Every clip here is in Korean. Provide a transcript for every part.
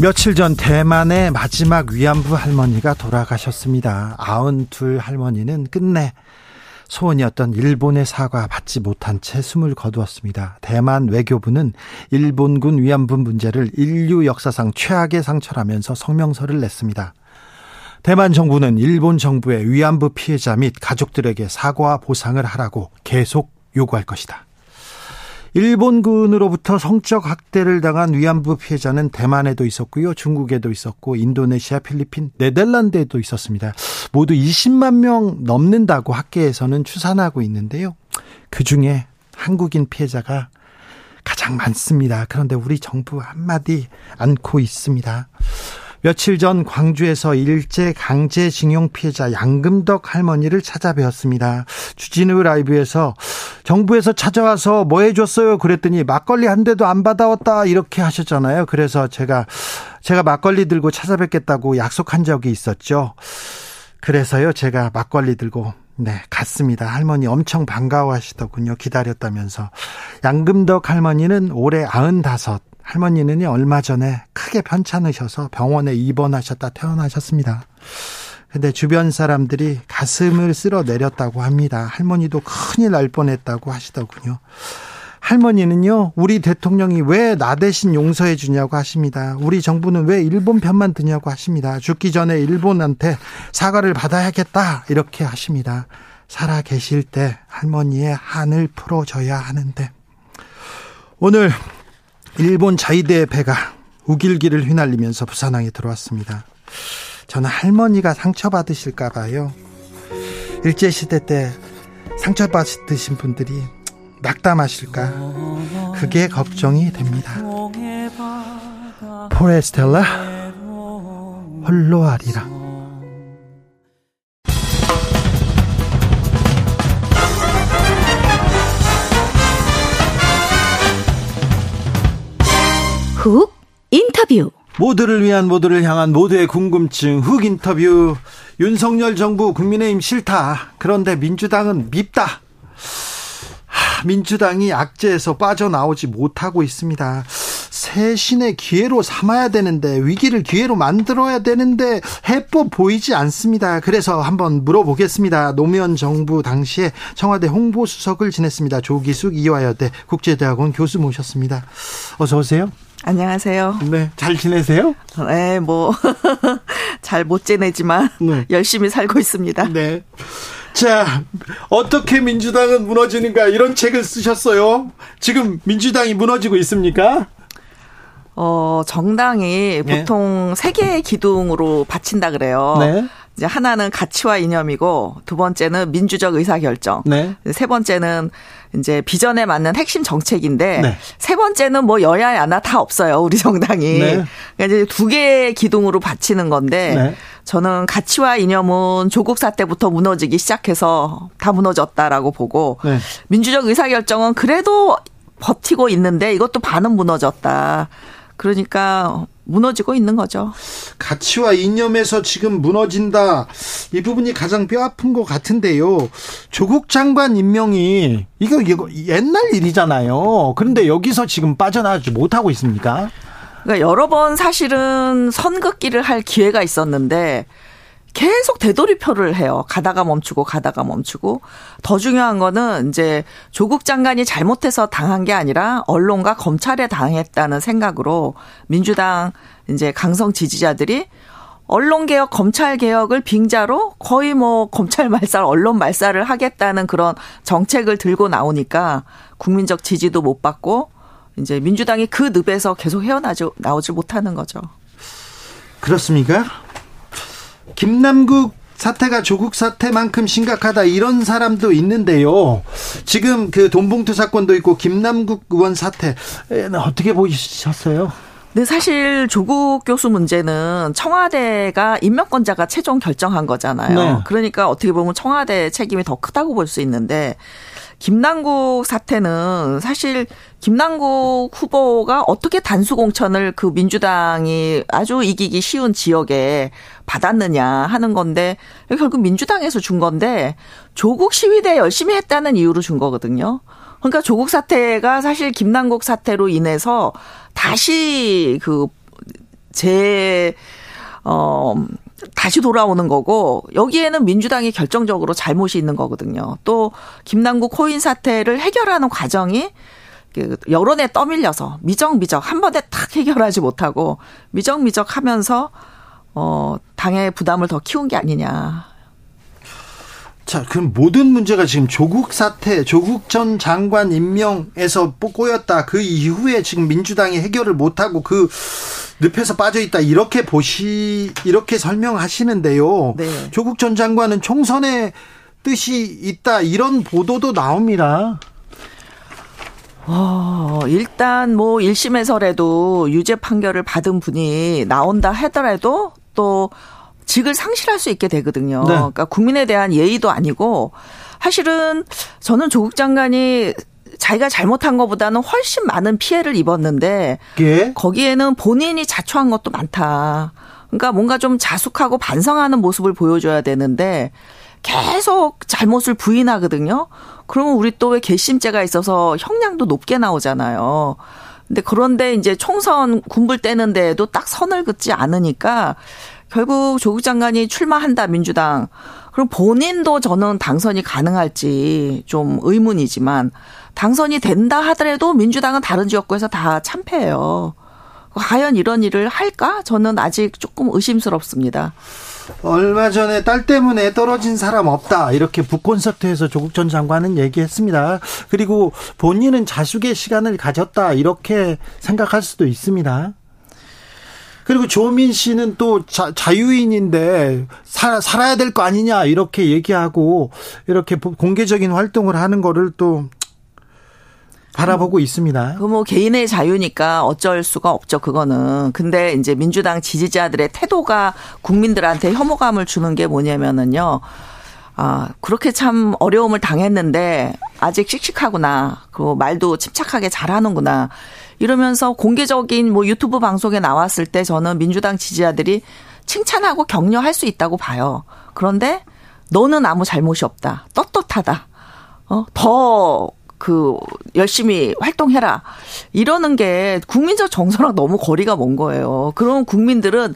며칠 전 대만의 마지막 위안부 할머니가 돌아가셨습니다. 92 할머니는 끝내 소원이었던 일본의 사과 받지 못한 채 숨을 거두었습니다. 대만 외교부는 일본군 위안부 문제를 인류 역사상 최악의 상처라면서 성명서를 냈습니다. 대만 정부는 일본 정부의 위안부 피해자 및 가족들에게 사과와 보상을 하라고 계속 요구할 것이다. 일본군으로부터 성적 학대를 당한 위안부 피해자는 대만에도 있었고요. 중국에도 있었고 인도네시아, 필리핀, 네덜란드에도 있었습니다. 모두 20만 명 넘는다고 학계에서는 추산하고 있는데요. 그중에 한국인 피해자가 가장 많습니다. 그런데 우리 정부 한마디 않고 있습니다. 며칠 전 광주에서 일제 강제징용 피해자 양금덕 할머니를 찾아뵈었습니다. 주진우 라이브에서 정부에서 찾아와서 뭐 해줬어요? 그랬더니 막걸리 한 대도 안 받아왔다 이렇게 하셨잖아요. 그래서 제가 제가 막걸리 들고 찾아뵙겠다고 약속한 적이 있었죠. 그래서요 제가 막걸리 들고 네, 갔습니다. 할머니 엄청 반가워하시더군요. 기다렸다면서. 양금덕 할머니는 올해 95, 할머니는 얼마 전에 크게 편찮으셔서 병원에 입원하셨다 퇴원하셨습니다. 근데 주변 사람들이 가슴을 쓸어 내렸다고 합니다. 할머니도 큰일 날 뻔했다고 하시더군요. 할머니는요, 우리 대통령이 왜 나 대신 용서해 주냐고 하십니다. 우리 정부는 왜 일본 편만 드냐고 하십니다. 죽기 전에 일본한테 사과를 받아야겠다. 이렇게 하십니다. 살아 계실 때 할머니의 한을 풀어줘야 하는데. 오늘 일본 자위대 배가 우길기를 휘날리면서 부산항에 들어왔습니다. 저는 할머니가 상처받으실까 봐요. 일제시대 때 상처받으신 분들이 낙담하실까 그게 걱정이 됩니다. 포레스텔라 홀로 하리라 훅 인터뷰. 모두를 위한 모두를 향한 모두의 궁금증 훅 인터뷰. 윤석열 정부 국민의힘 싫다. 그런데 민주당은 밉다. 민주당이 악재에서 빠져나오지 못하고 있습니다. 새 신의 기회로 삼아야 되는데 위기를 기회로 만들어야 되는데 해법 보이지 않습니다. 그래서 한번 물어보겠습니다. 노무현 정부 당시에 청와대 홍보수석을 지냈습니다. 조기숙 이화여대 국제대학원 교수 모셨습니다. 어서 오세요. 안녕하세요. 네, 잘 지내세요? 네, 뭐 잘 못 지내지만 네. 열심히 살고 있습니다. 네. 자, 어떻게 민주당은 무너지는가 이런 책을 쓰셨어요. 지금 민주당이 무너지고 있습니까? 어, 정당이 네. 보통 세 개의 기둥으로 바친다 그래요. 네. 이제 하나는 가치와 이념이고 두 번째는 민주적 의사 결정. 네. 세 번째는 이제 비전에 맞는 핵심 정책인데 네. 세 번째는 뭐 여야 야 나 다 없어요. 우리 정당이. 네. 그러니까 이제 두 개의 기둥으로 바치는 건데 네. 저는 가치와 이념은 조국 사태부터 무너지기 시작해서 다 무너졌다라고 보고 네. 민주적 의사결정은 그래도 버티고 있는데 이것도 반은 무너졌다. 그러니까 무너지고 있는 거죠. 가치와 이념에서 지금 무너진다. 이 부분이 가장 뼈 아픈 것 같은데요. 조국 장관 임명이 이거 이거 옛날 일이잖아요. 그런데 여기서 지금 빠져나가지 못하고 있습니까? 그러니까 여러 번 사실은 선긋기를 할 기회가 있었는데 계속 되돌이표를 해요. 가다가 멈추고 가다가 멈추고. 더 중요한 거는 이제 조국 장관이 잘못해서 당한 게 아니라 언론과 검찰에 당했다는 생각으로 민주당 이제 강성 지지자들이 언론 개혁, 검찰 개혁을 빙자로 거의 뭐 검찰 말살, 언론 말살을 하겠다는 그런 정책을 들고 나오니까 국민적 지지도 못 받고 이제 민주당이 그 늪에서 계속 헤어나지 나오지 못하는 거죠. 그렇습니까? 김남국 사태가 조국 사태만큼 심각하다 이런 사람도 있는데요. 지금 그 돈봉투 사건도 있고 김남국 의원 사태 어떻게 보셨어요? 근데 사실 조국 교수 문제는 청와대가 임명권자가 최종 결정한 거잖아요. 네. 그러니까 어떻게 보면 청와대 책임이 더 크다고 볼 수 있는데 김남국 사태는 사실 김남국 후보가 어떻게 단수 공천을 그 민주당이 아주 이기기 쉬운 지역에 받았느냐 하는 건데 결국 민주당에서 준 건데 조국 시위대 열심히 했다는 이유로 준 거거든요. 그러니까 조국 사태가 사실 김남국 사태로 인해서 다시 그 제, 어, 다시 돌아오는 거고 여기에는 민주당이 결정적으로 잘못이 있는 거거든요. 또 김남국 코인 사태를 해결하는 과정이 그 여론에 떠밀려서 미적미적 한 번에 탁 해결하지 못하고 미적미적 하면서 어 당의 부담을 더 키운 게 아니냐. 자, 그럼 모든 문제가 지금 조국 사태, 조국 전 장관 임명에서 꼬였다. 그 이후에 지금 민주당이 해결을 못하고 그 늪에서 빠져 있다. 이렇게 보시, 이렇게 설명하시는데요. 네. 조국 전 장관은 총선에 뜻이 있다. 이런 보도도 나옵니다. 어, 일단 뭐 1심에서라도 유죄 판결을 받은 분이 나온다 하더라도 또 직을 상실할 수 있게 되거든요. 네. 그러니까 국민에 대한 예의도 아니고 사실은 저는 조국 장관이 자기가 잘못한 것보다는 훨씬 많은 피해를 입었는데 예? 거기에는 본인이 자초한 것도 많다. 그러니까 뭔가 좀 자숙하고 반성하는 모습을 보여줘야 되는데 계속 잘못을 부인하거든요. 그러면 우리 또왜 괘씸죄가 있어서 형량도 높게 나오잖아요. 근데 그런데 이제 총선 군불 떼는 데에도 딱 선을 긋지 않으니까 결국 조국 장관이 출마한다 민주당. 그럼 본인도 저는 당선이 가능할지 좀 의문이지만 당선이 된다 하더라도 민주당은 다른 지역구에서 다 참패해요. 과연 이런 일을 할까? 저는 아직 조금 의심스럽습니다. 얼마 전에 딸 때문에 떨어진 사람 없다. 이렇게 북콘서트에서 조국 전 장관은 얘기했습니다. 그리고 본인은 자숙의 시간을 가졌다. 이렇게 생각할 수도 있습니다. 그리고 조민 씨는 또 자, 자유인인데 살, 살아야 될 거 아니냐 이렇게 얘기하고 이렇게 공개적인 활동을 하는 거를 또 바라보고 음, 있습니다. 그 뭐 개인의 자유니까 어쩔 수가 없죠. 그거는. 근데 이제 민주당 지지자들의 태도가 국민들한테 혐오감을 주는 게 뭐냐면은요. 아, 그렇게 참 어려움을 당했는데 아직 씩씩하구나. 그리고 말도 침착하게 잘하는구나. 이러면서 공개적인 뭐 유튜브 방송에 나왔을 때 저는 민주당 지지자들이 칭찬하고 격려할 수 있다고 봐요. 그런데 너는 아무 잘못이 없다. 떳떳하다. 어, 더, 그, 열심히 활동해라. 이러는 게 국민적 정서랑 너무 거리가 먼 거예요. 그럼 국민들은,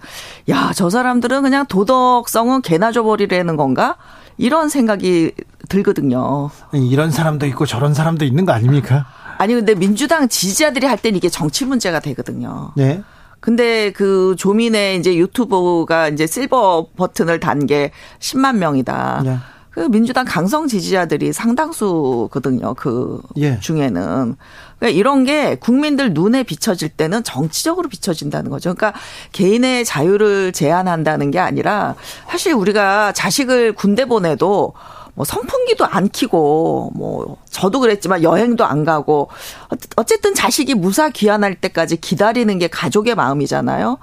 야, 저 사람들은 그냥 도덕성은 개나 줘버리라는 건가? 이런 생각이 들거든요. 이런 사람도 있고 저런 사람도 있는 거 아닙니까? 아니 근데 민주당 지지자들이 할 때는 이게 정치 문제가 되거든요. 네. 근데 그 조민의 이제 유튜브가 이제 실버 버튼을 단 게 10만 명이다. 네. 그 민주당 강성 지지자들이 상당수거든요. 그 예. 중에는. 그러니까 이런 게 국민들 눈에 비춰질 때는 정치적으로 비춰진다는 거죠. 그러니까 개인의 자유를 제한한다는 게 아니라 사실 우리가 자식을 군대 보내도 뭐 선풍기도 안 키고 뭐 저도 그랬지만 여행도 안 가고 어쨌든 자식이 무사 귀환할 때까지 기다리는 게 가족의 마음이잖아요.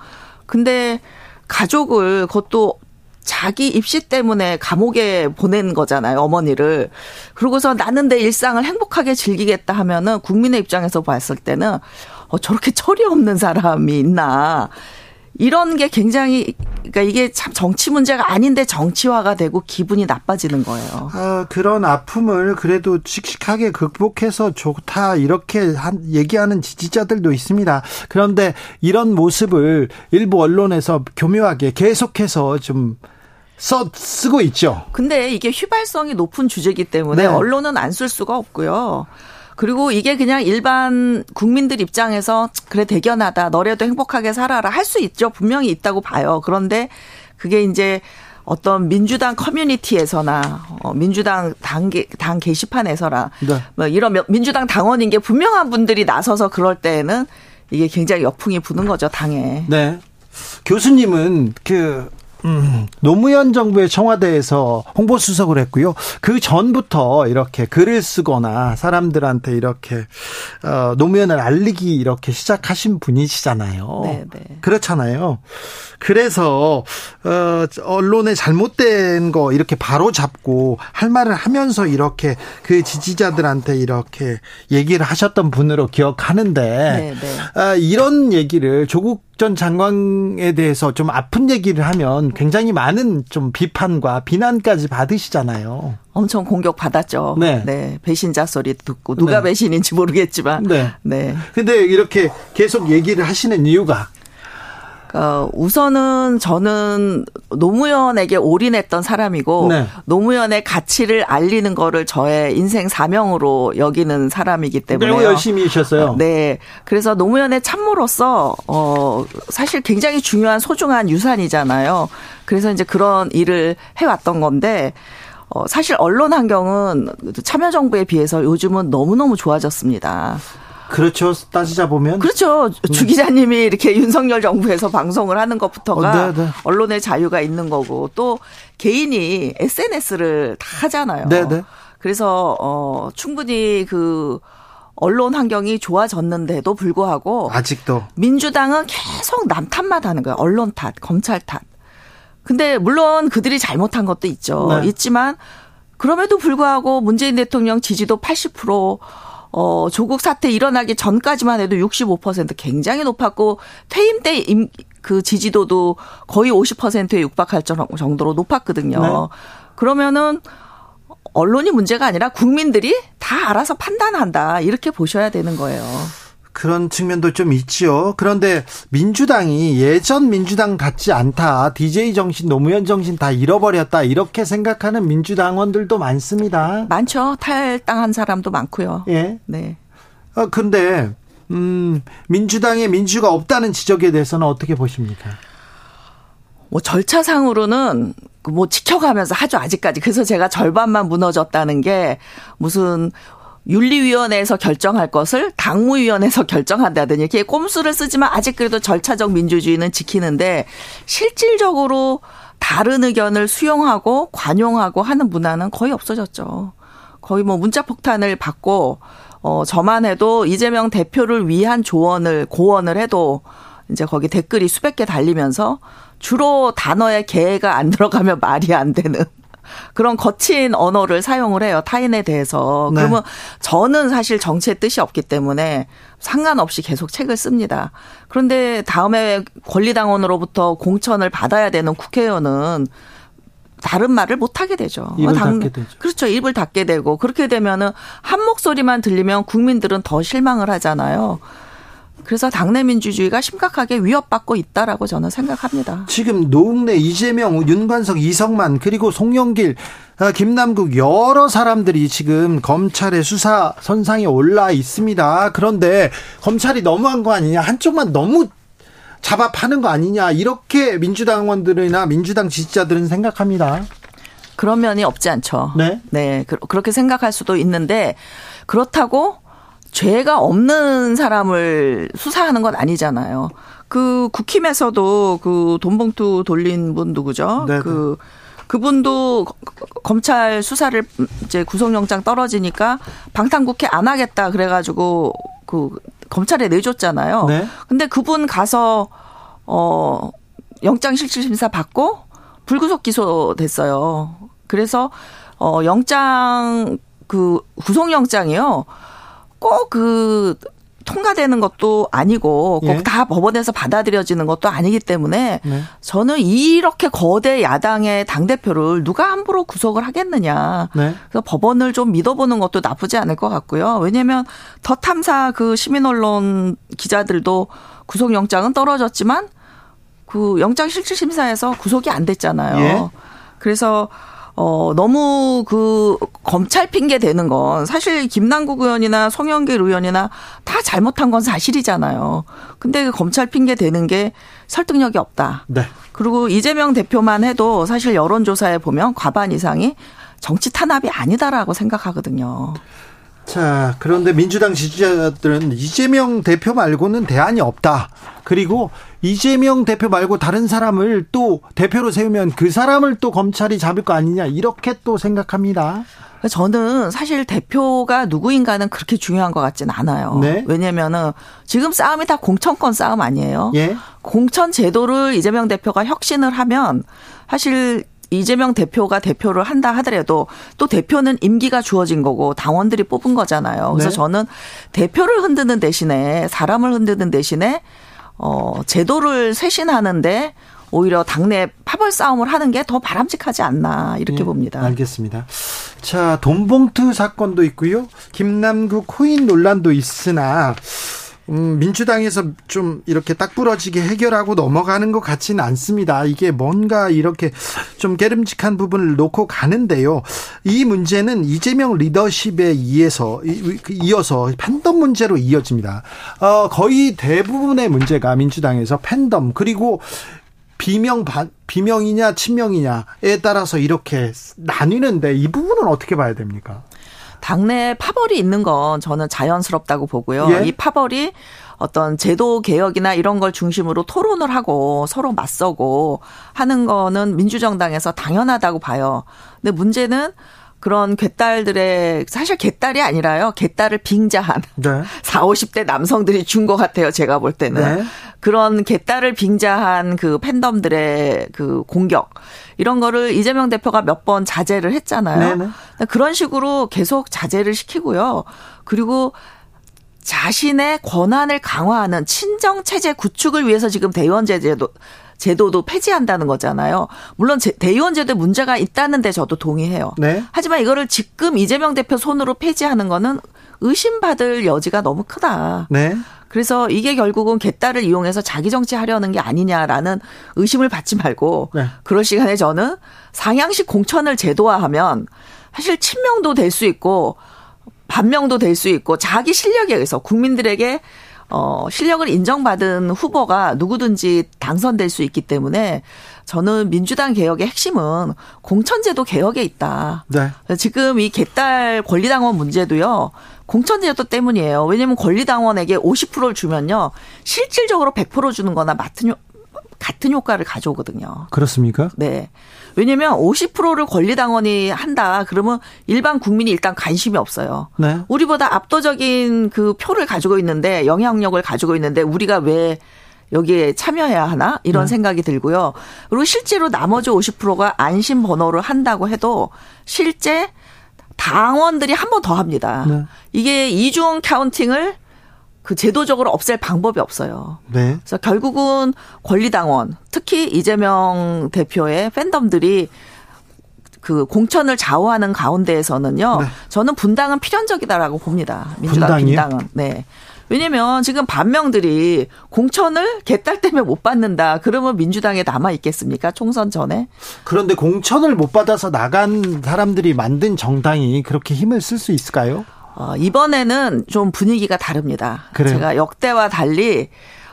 근데 가족을 그것도 자기 입시 때문에 감옥에 보낸 거잖아요, 어머니를. 그러고서 나는 내 일상을 행복하게 즐기겠다 하면은 국민의 입장에서 봤을 때는 어, 저렇게 철이 없는 사람이 있나. 이런 게 굉장히 그러니까 이게 참 정치 문제가 아닌데 정치화가 되고 기분이 나빠지는 거예요. 아, 그런 아픔을 그래도 씩씩하게 극복해서 좋다 이렇게 한, 얘기하는 지지자들도 있습니다. 그런데 이런 모습을 일부 언론에서 교묘하게 계속해서 좀 써, 쓰고 있죠. 근데 이게 휘발성이 높은 주제이기 때문에 네. 언론은 안 쓸 수가 없고요. 그리고 이게 그냥 일반 국민들 입장에서 그래 대견하다. 너래도 행복하게 살아라. 할 수 있죠. 분명히 있다고 봐요. 그런데 그게 이제 어떤 민주당 커뮤니티에서나 어, 민주당 당, 당 게시판에서나 네. 뭐 이런 민주당 당원인 게 분명한 분들이 나서서 그럴 때에는 이게 굉장히 역풍이 부는 거죠 당에. 네. 교수님은 그 음, 노무현 정부의 청와대에서 홍보수석을 했고요. 그 전부터 이렇게 글을 쓰거나 사람들한테 이렇게 어, 노무현을 알리기 이렇게 시작하신 분이시잖아요. 네, 네. 그렇잖아요. 그래서 어, 언론의 잘못된 거 이렇게 바로 잡고 할 말을 하면서 이렇게 그 지지자들한테 이렇게 얘기를 하셨던 분으로 기억하는데 네, 네. 어, 이런 얘기를 조국 전 장관에 대해서 좀 아픈 얘기를 하면 굉장히 많은 좀 비판과 비난까지 받으시잖아요. 엄청 공격 받았죠. 네. 네. 배신자 소리 듣고 누가 네. 배신인지 모르겠지만. 네. 네. 근데 이렇게 계속 얘기를 하시는 이유가 어, 우선은 저는 노무현에게 올인했던 사람이고 네. 노무현의 가치를 알리는 거를 저의 인생 사명으로 여기는 사람이기 때문에 매우 열심히 하셨어요. 네. 그래서 노무현의 참모로서 어 사실 굉장히 중요한 소중한 유산이잖아요. 그래서 이제 그런 일을 해왔던 건데 어, 사실 언론 환경은 참여정부에 비해서 요즘은 너무너무 좋아졌습니다. 그렇죠. 따지자 보면. 그렇죠. 주 기자님이 이렇게 윤석열 정부에서 방송을 하는 것부터가 어, 네, 네. 언론의 자유가 있는 거고 또 개인이 SNS를 다 하잖아요. 네, 네. 그래서 어 충분히 그 언론 환경이 좋아졌는데도 불구하고 아직도 민주당은 계속 남 탓만 하는 거예요. 언론 탓, 검찰 탓. 근데 물론 그들이 잘못한 것도 있죠. 네. 있지만 그럼에도 불구하고 문재인 대통령 지지도 80% 어, 조국 사태 일어나기 전까지만 해도 65% 굉장히 높았고 퇴임 때 임, 그 지지도도 거의 50%에 육박할 정도로 높았거든요. 네. 그러면은 언론이 문제가 아니라 국민들이 다 알아서 판단한다. 이렇게 보셔야 되는 거예요. 그런 측면도 좀 있지요. 그런데 민주당이 예전 민주당 같지 않다. DJ 정신, 노무현 정신 다 잃어버렸다. 이렇게 생각하는 민주당원들도 많습니다. 많죠. 탈당한 사람도 많고요. 예. 네. 아, 근데 음, 민주당에 민주가 없다는 지적에 대해서는 어떻게 보십니까? 뭐 절차상으로는 뭐 지켜가면서 하죠 아직까지. 그래서 제가 절반만 무너졌다는 게 무슨 윤리위원회에서 결정할 것을 당무위원회에서 결정한다든지 이렇게 꼼수를 쓰지만 아직 그래도 절차적 민주주의는 지키는데 실질적으로 다른 의견을 수용하고 관용하고 하는 문화는 거의 없어졌죠. 거의 뭐 문자 폭탄을 받고 어 저만 해도 이재명 대표를 위한 조언을 고언을 해도 이제 거기 댓글이 수백 개 달리면서 주로 단어에 개가 안 들어가면 말이 안 되는 그런 거친 언어를 사용을 해요. 타인에 대해서. 네. 그러면 저는 사실 정치의 뜻이 없기 때문에 상관없이 계속 책을 씁니다. 그런데 다음에 권리당원으로부터 공천을 받아야 되는 국회의원은 다른 말을 못 하게 되죠. 입을 당, 닫게 되죠. 그렇죠. 입을 닫게 되고 그렇게 되면은 한 목소리만 들리면 국민들은 더 실망을 하잖아요. 그래서 당내 민주주의가 심각하게 위협받고 있다라고 저는 생각합니다. 지금 노웅래, 이재명, 윤관석, 이성만 그리고 송영길, 아, 김남국 여러 사람들이 지금 검찰의 수사 선상에 올라 있습니다. 그런데 검찰이 너무한 거 아니냐? 한쪽만 너무 잡아 파는 거 아니냐? 이렇게 민주당원들이나 민주당 지지자들은 생각합니다. 그런 면이 없지 않죠. 네. 네. 그렇게 생각할 수도 있는데 그렇다고 죄가 없는 사람을 수사하는 건 아니잖아요. 그 국힘에서도 그 돈봉투 돌린 분 누구죠? 네네. 그 그분도 검찰 수사를 이제 구속영장 떨어지니까 방탄국회 안 하겠다 그래가지고 그 검찰에 내줬잖아요. 네. 근데 그분 가서 어 영장 실질 심사 받고 불구속 기소됐어요. 그래서 어 영장 그 구속영장이요. 꼭그 통과되는 것도 아니고 꼭다 예. 법원에서 받아들여지는 것도 아니기 때문에 네. 저는 이렇게 거대 야당의 당 대표를 누가 함부로 구속을 하겠느냐. 네. 그래서 법원을 좀 믿어보는 것도 나쁘지 않을 것 같고요. 왜냐하면 더 탐사 그 시민 언론 기자들도 구속영장은 떨어졌지만 그 영장 실질 심사에서 구속이 안 됐잖아요. 예. 그래서 어, 너무 그 검찰 핑계 대는 건 사실 김남국 의원이나 송영길 의원이나 다 잘못한 건 사실이잖아요. 근데 그 검찰 핑계 대는 게 설득력이 없다. 네. 그리고 이재명 대표만 해도 사실 여론조사에 보면 과반 이상이 정치 탄압이 아니다라고 생각하거든요. 자, 그런데 민주당 지지자들은 이재명 대표 말고는 대안이 없다. 그리고 이재명 대표 말고 다른 사람을 또 대표로 세우면 그 사람을 또 검찰이 잡을 거 아니냐 이렇게 또 생각합니다. 저는 사실 대표가 누구인가는 그렇게 중요한 것 같진 않아요. 네. 왜냐면은 지금 싸움이 다 공천권 싸움 아니에요. 예. 공천 제도를 이재명 대표가 혁신을 하면 사실 이재명 대표가 대표를 한다 하더라도 또 대표는 임기가 주어진 거고 당원들이 뽑은 거잖아요. 그래서 네. 저는 대표를 흔드는 대신에 사람을 흔드는 대신에 어 제도를 쇄신하는데 오히려 당내 파벌 싸움을 하는 게 더 바람직하지 않나 이렇게 네, 봅니다. 알겠습니다. 자, 돈봉투 사건도 있고요. 김남국 코인 논란도 있으나 음, 민주당에서 좀 이렇게 딱 부러지게 해결하고 넘어가는 것 같지는 않습니다. 이게 뭔가 이렇게 좀 깨름직한 부분을 놓고 가는데요. 이 문제는 이재명 리더십에 의해서 이어서 팬덤 문제로 이어집니다. 어, 거의 대부분의 문제가 민주당에서 팬덤 그리고 비명 비명이냐 친명이냐에 따라서 이렇게 나뉘는데 이 부분은 어떻게 봐야 됩니까? 당내 파벌이 있는 건 저는 자연스럽다고 보고요. 예? 이 파벌이 어떤 제도 개혁이나 이런 걸 중심으로 토론을 하고 서로 맞서고 하는 거는 민주정당에서 당연하다고 봐요. 근데 문제는 그런 개딸들의 사실 개딸이 아니라요. 개딸을 빙자한 네. 4, 50대 남성들이 준 것 같아요. 제가 볼 때는. 네. 그런 개딸을 빙자한 그 팬덤들의 그 공격 이런 거를 이재명 대표가 몇 번 자제를 했잖아요. 네네. 그런 식으로 계속 자제를 시키고요. 그리고 자신의 권한을 강화하는 친정 체제 구축을 위해서 지금 대의원 제제도 제도도 폐지한다는 거잖아요. 물론 대의원 제도에 문제가 있다는데 저도 동의해요. 네. 하지만 이거를 지금 이재명 대표 손으로 폐지하는 거는 의심받을 여지가 너무 크다. 네. 그래서 이게 결국은 개딸을 이용해서 자기 정치하려는 게 아니냐라는 의심을 받지 말고 네. 그럴 시간에 저는 상향식 공천을 제도화하면 사실 친명도 될 수 있고 반명도 될 수 있고 자기 실력에 의해서 국민들에게 어, 실력을 인정받은 후보가 누구든지 당선될 수 있기 때문에 저는 민주당 개혁의 핵심은 공천제도 개혁에 있다. 네. 지금 이 개딸 권리당원 문제도요. 공천제도 때문이에요. 왜냐하면 권리당원에게 50%를 주면요. 실질적으로 100% 주는 거나 같은, 같은 효과를 가져오거든요. 그렇습니까? 네. 왜냐면 50%를 권리당원이 한다. 그러면 일반 국민이 일단 관심이 없어요. 네. 우리보다 압도적인 그 표를 가지고 있는데 영향력을 가지고 있는데 우리가 왜 여기에 참여해야 하나 이런 네. 생각이 들고요. 그리고 실제로 나머지 50%가 안심 번호를 한다고 해도 실제 당원들이 한 번 더 합니다. 네. 이게 이중 카운팅을 그 제도적으로 없앨 방법이 없어요. 네. 그래서 결국은 권리당원, 특히 이재명 대표의 팬덤들이 그 공천을 좌우하는 가운데에서는요. 네. 저는 분당은 필연적이다라고 봅니다. 민주당 분당이요? 분당은. 네. 왜냐면 지금 반명들이 공천을 개딸 때문에 못 받는다. 그러면 민주당에 남아 있겠습니까? 총선 전에. 그런데 공천을 못 받아서 나간 사람들이 만든 정당이 그렇게 힘을 쓸 수 있을까요? 어, 이번에는 좀 분위기가 다릅니다. 그래요? 제가 역대와 달리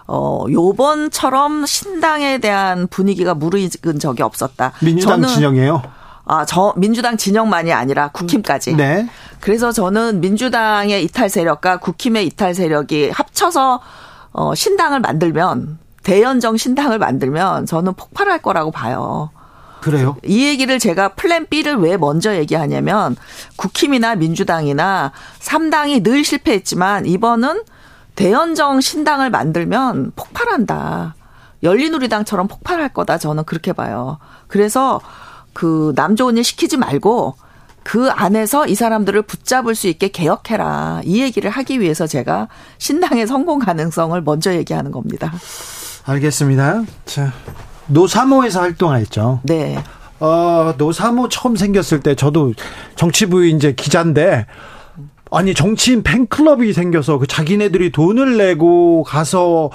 어, 요번처럼 신당에 대한 분위기가 무르익은 적이 없었다. 민주당 진영이에요? 아, 저 민주당 진영만이 아니라 국힘까지. 네. 그래서 저는 민주당의 이탈 세력과 국힘의 이탈 세력이 합쳐서 어 신당을 만들면 대연정 신당을 만들면 저는 폭발할 거라고 봐요. 그래요? 이 얘기를 제가 플랜 B를 왜 먼저 얘기하냐면 국힘이나 민주당이나 3당이 늘 실패했지만 이번은 대연정 신당을 만들면 폭발한다. 열린우리당처럼 폭발할 거다. 저는 그렇게 봐요. 그래서 그 남 좋은 일 시키지 말고 그 안에서 이 사람들을 붙잡을 수 있게 개혁해라. 이 얘기를 하기 위해서 제가 신당의 성공 가능성을 먼저 얘기하는 겁니다. 알겠습니다. 자, 노사모에서 활동했죠. 네. 어, 노사모 처음 생겼을 때 저도 정치부 이제 기자인데 아니 정치인 팬클럽이 생겨서 그 자기네들이 돈을 내고 가서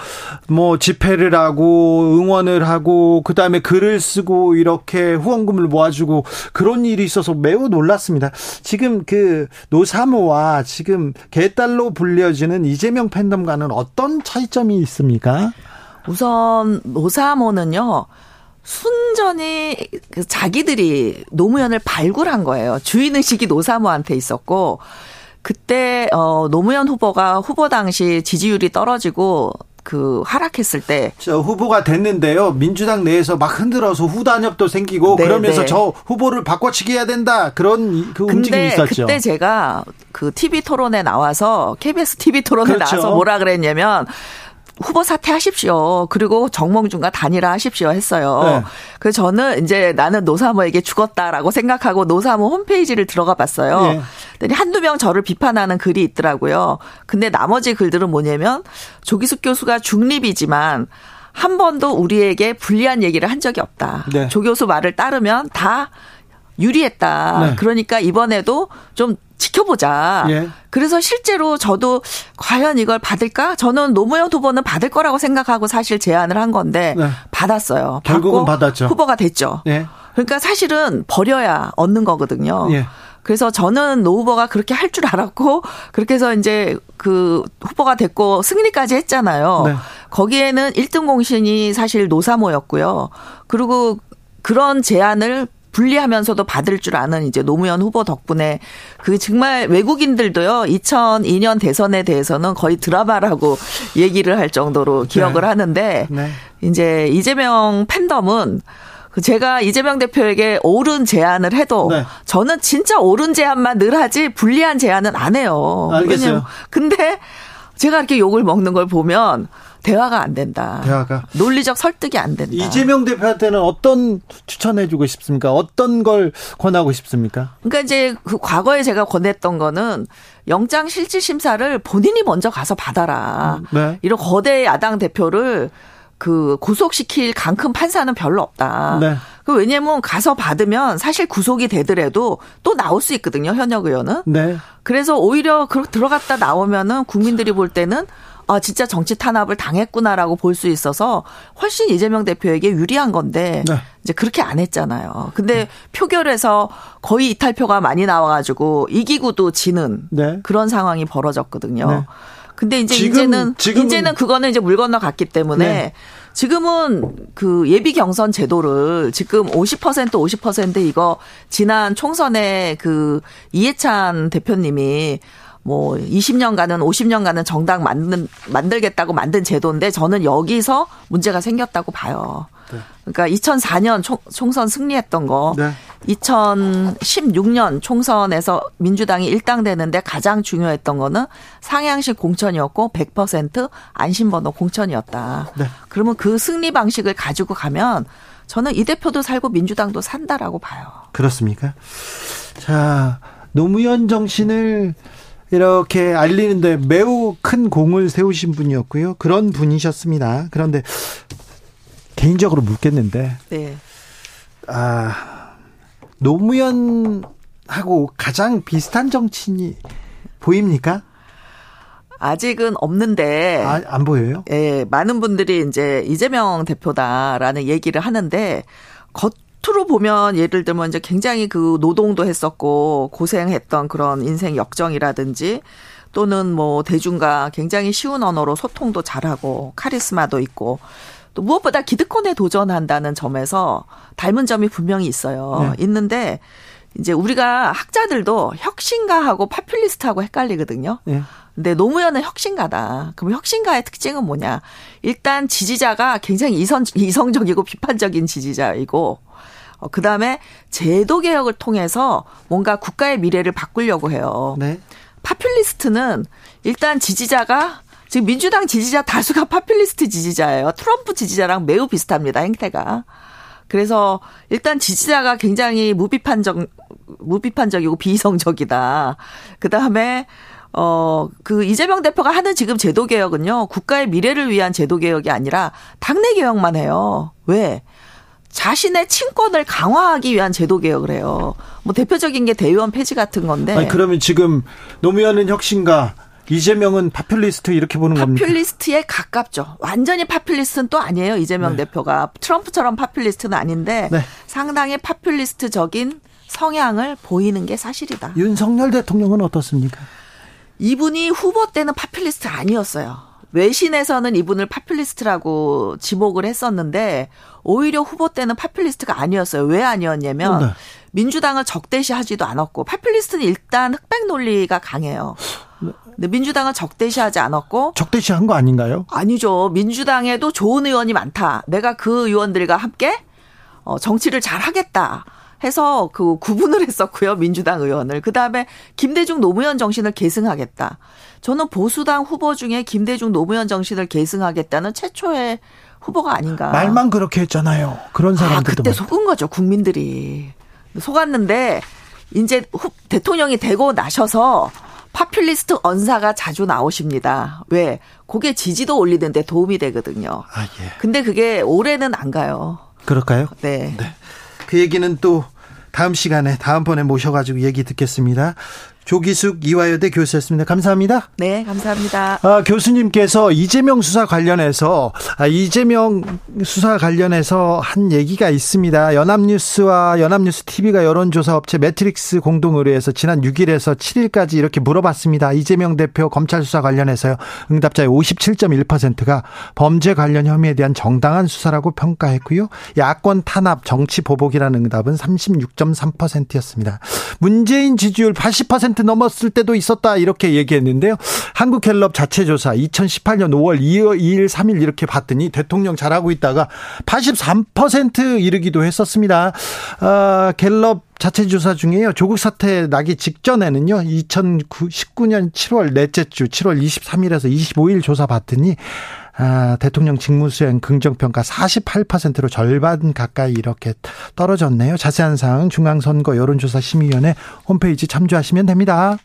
뭐 집회를 하고 응원을 하고 그다음에 글을 쓰고 이렇게 후원금을 모아주고 그런 일이 있어서 매우 놀랐습니다. 지금 그 노사모와 지금 개딸로 불려지는 이재명 팬덤과는 어떤 차이점이 있습니까? 우선 노사모는요. 순전히 그 자기들이 노무현을 발굴한 거예요. 주인의식이 노사모한테 있었고 그때 어 노무현 후보가 후보 당시 지지율이 떨어지고 그 하락했을 때. 저 후보가 됐는데요. 민주당 내에서 막 흔들어서 후단협도 생기고 네, 그러면서 네. 저 후보를 바꿔치기 해야 된다. 그런 그 움직임이 있었죠. 그때 제가 그 TV 토론에 나와서 KBS TV 토론에 그렇죠. 나와서 뭐라 그랬냐면 후보 사퇴하십시오. 그리고 정몽준과 단일화하십시오 했어요. 네. 그래서 저는 이제 나는 노사모에게 죽었다라고 생각하고 노사모 홈페이지를 들어가 봤어요. 네. 한두 명 저를 비판하는 글이 있더라고요. 근데 나머지 글들은 뭐냐면 조기숙 교수가 중립이지만 한 번도 우리에게 불리한 얘기를 한 적이 없다. 네. 조 교수 말을 따르면 다 유리했다. 네. 그러니까 이번에도 좀 지켜보자. 예. 그래서 실제로 저도 과연 이걸 받을까? 저는 노무현 후보는 받을 거라고 생각하고 사실 제안을 한 건데 네. 받았어요. 결국은 받았죠. 후보가 됐죠. 예. 그러니까 사실은 버려야 얻는 거거든요. 예. 그래서 저는 노 후보가 그렇게 할 줄 알았고 그렇게 해서 이제 그 후보가 됐고 승리까지 했잖아요. 네. 거기에는 1등 공신이 사실 노사모였고요. 그리고 그런 제안을 분리하면서도 받을 줄 아는 이제 노무현 후보 덕분에 그 정말 외국인들도요 2002년 대선에 대해서는 거의 드라마라고 얘기를 할 정도로 기억을 네. 하는데 네. 이제 이재명 팬덤은 그 제가 이재명 대표에게 옳은 제안을 해도 네. 저는 진짜 옳은 제안만 늘 하지 불리한 제안은 안 해요. 알겠어요. 근데 제가 이렇게 욕을 먹는 걸 보면 대화가 안 된다. 대화가 논리적 설득이 안 된다. 이재명 대표한테는 어떤 추천해 주고 싶습니까? 어떤 걸 권하고 싶습니까? 그러니까 이제 그 과거에 제가 권했던 거는 영장 실질 심사를 본인이 먼저 가서 받아라. 네. 이런 거대 야당 대표를 그 구속시킬 강큰 판사는 별로 없다. 네. 그 왜냐면 가서 받으면 사실 구속이 되더라도 또 나올 수 있거든요 현역 의원은. 네. 그래서 오히려 그 들어갔다 나오면은 국민들이 볼 때는 아, 진짜 정치 탄압을 당했구나라고 볼 수 있어서 훨씬 이재명 대표에게 유리한 건데 네. 이제 그렇게 안 했잖아요. 근데 네. 표결에서 거의 이탈표가 많이 나와가지고 이기고도 지는 네. 그런 상황이 벌어졌거든요. 네. 근데 이제 지금, 이제는 지금은. 이제는 그거는 이제 물 건너 갔기 때문에 네. 지금은 그 예비 경선 제도를 지금 50% 50% 이거 지난 총선에 그 이해찬 대표님이 뭐 20년간은 50년간은 정당 만든 만들겠다고 만든 제도인데 저는 여기서 문제가 생겼다고 봐요. 네. 그러니까 2004년 총, 총선 승리했던 거, 네. 2016년 총선에서 민주당이 일당되는데 가장 중요했던 거는 상향식 공천이었고 100% 안심번호 공천이었다. 네. 그러면 그 승리 방식을 가지고 가면 저는 이 대표도 살고 민주당도 산다라고 봐요. 그렇습니까? 자, 노무현 정신을 이렇게 알리는데 매우 큰 공을 세우신 분이었고요. 그런 분이셨습니다. 그런데 개인적으로 묻겠는데, 네. 아 노무현하고 가장 비슷한 정치인이 보입니까? 아직은 없는데 아, 안 보여요? 예, 많은 분들이 이제 이재명 대표다라는 얘기를 하는데 겉 겉으로 보면 예를 들면 이제 굉장히 그 노동도 했었고 고생했던 그런 인생 역정이라든지 또는 뭐 대중과 굉장히 쉬운 언어로 소통도 잘하고 카리스마도 있고 또 무엇보다 기득권에 도전한다는 점에서 닮은 점이 분명히 있어요. 네. 있는데 이제 우리가 학자들도 혁신가하고 파퓰리스트하고 헷갈리거든요. 네. 근데 노무현은 혁신가다. 그럼 혁신가의 특징은 뭐냐? 일단 지지자가 굉장히 이성, 이성적이고 비판적인 지지자이고 어, 그 다음에 제도 개혁을 통해서 뭔가 국가의 미래를 바꾸려고 해요. 네. 파퓰리스트는 일단 지지자가 지금 민주당 지지자 다수가 파퓰리스트 지지자예요. 트럼프 지지자랑 매우 비슷합니다. 행태가. 그래서 일단 지지자가 굉장히 무비판적 무비판적이고 비이성적이다. 그다음에 어, 그 이재명 대표가 하는 지금 제도 개혁은요. 국가의 미래를 위한 제도 개혁이 아니라 당내 개혁만 해요. 왜? 자신의 친권을 강화하기 위한 제도 개혁을 해요. 뭐 대표적인 게 대의원 폐지 같은 건데. 아니, 그러면 지금 노무현은 혁신가, 이재명은 파퓰리스트 이렇게 보는 겁니까? 파퓰리스트에 가깝죠. 완전히 파퓰리스트는 또 아니에요. 이재명 네. 대표가 트럼프처럼 파퓰리스트는 아닌데 네. 상당히 파퓰리스트적인 성향을 보이는 게 사실이다. 윤석열 대통령은 어떻습니까? 이분이 후보 때는 파퓰리스트 아니었어요. 외신에서는 이분을 파퓰리스트라고 지목을 했었는데 오히려 후보 때는 파퓰리스트가 아니었어요. 왜 아니었냐면 네. 민주당을 적대시하지도 않았고 파퓰리스트는 일단 흑백 논리가 강해요. 근데 민주당은 적대시하지 않았고 적대시한 거 아닌가요? 아니죠. 민주당에도 좋은 의원이 많다. 내가 그 의원들과 함께 어 정치를 잘 하겠다. 해서 그 구분을 했었고요. 민주당 의원을. 그다음에 김대중 노무현 정신을 계승하겠다. 저는 보수당 후보 중에 김대중 노무현 정신을 계승하겠다는 최초의 후보가 아닌가. 말만 그렇게 했잖아요. 그런 사람들도. 아, 그때 많다. 속은 거죠. 국민들이. 속았는데 이제 대통령이 되고 나셔서 파퓰리스트 언사가 자주 나오십니다. 왜? 그게 지지도 올리는데 도움이 되거든요. 아, 예. 근데 그게 올해는 안 가요. 그럴까요? 네. 네. 그 얘기는 또 다음 시간에 다음번에 모셔가지고 얘기 듣겠습니다. 조기숙 이화여대 교수였습니다. 감사합니다. 네, 감사합니다. 아, 교수님께서 이재명 수사 관련해서 아, 이재명 수사 관련해서 한 얘기가 있습니다. 연합뉴스와 연합뉴스 TV가 여론조사 업체 매트릭스 공동 의뢰에서 지난 6일에서 7일까지 이렇게 물어봤습니다. 이재명 대표 검찰 수사 관련해서요. 응답자의 57.1%가 범죄 관련 혐의에 대한 정당한 수사라고 평가했고요. 야권 탄압 정치 보복이라는 응답은 36.3%였습니다. 문재인 지지율 80% 50% 넘었을 때도 있었다 이렇게 얘기했는데요. 한국갤럽 자체 조사 2018년 5월 2일, 2일, 3일 이렇게 봤더니 대통령 잘하고 있다가 83% 이르기도 했었습니다. 아, 갤럽 자체 조사 중에요. 조국 사태 나기 직전에는요. 2019년 7월 넷째 주 7월 23일에서 25일 조사 봤더니 아, 대통령 직무수행 긍정평가 48%로 절반 가까이 이렇게 떨어졌네요. 자세한 사항 중앙선거 여론조사 심의위원회 홈페이지 참조하시면 됩니다.